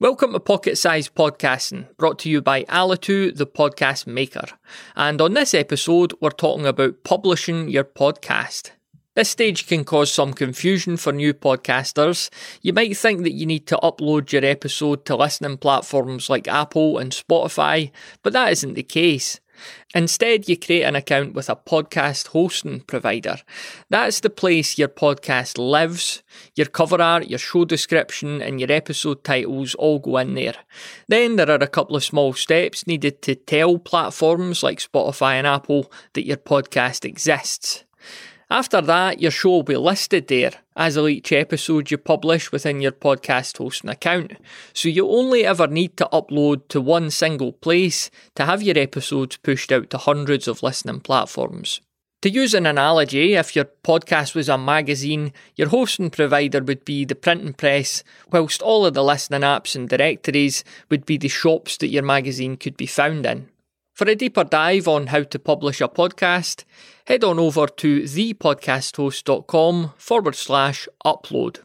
Welcome to Pocket Size Podcasting, brought to you by Alitu, the podcast maker. And on this episode, we're talking about publishing your podcast. This stage can cause some confusion for new podcasters. You might think that you need to upload your episode to listening platforms like Apple and Spotify, but that isn't the case. Instead, you create an account with a podcast hosting provider. That's the place your podcast lives. Your cover art, your show description, and your episode titles all go in there. Then there are a couple of small steps needed to tell platforms like Spotify and Apple that your podcast exists. After that, your show will be listed there, as each episode you publish within your podcast hosting account. So you only ever need to upload to one single place to have your episodes pushed out to hundreds of listening platforms. To use an analogy, if your podcast was a magazine, your hosting provider would be the printing press, whilst all of the listening apps and directories would be the shops that your magazine could be found in. For a deeper dive on how to publish a podcast, head on over to thepodcasthost.com forward slash upload.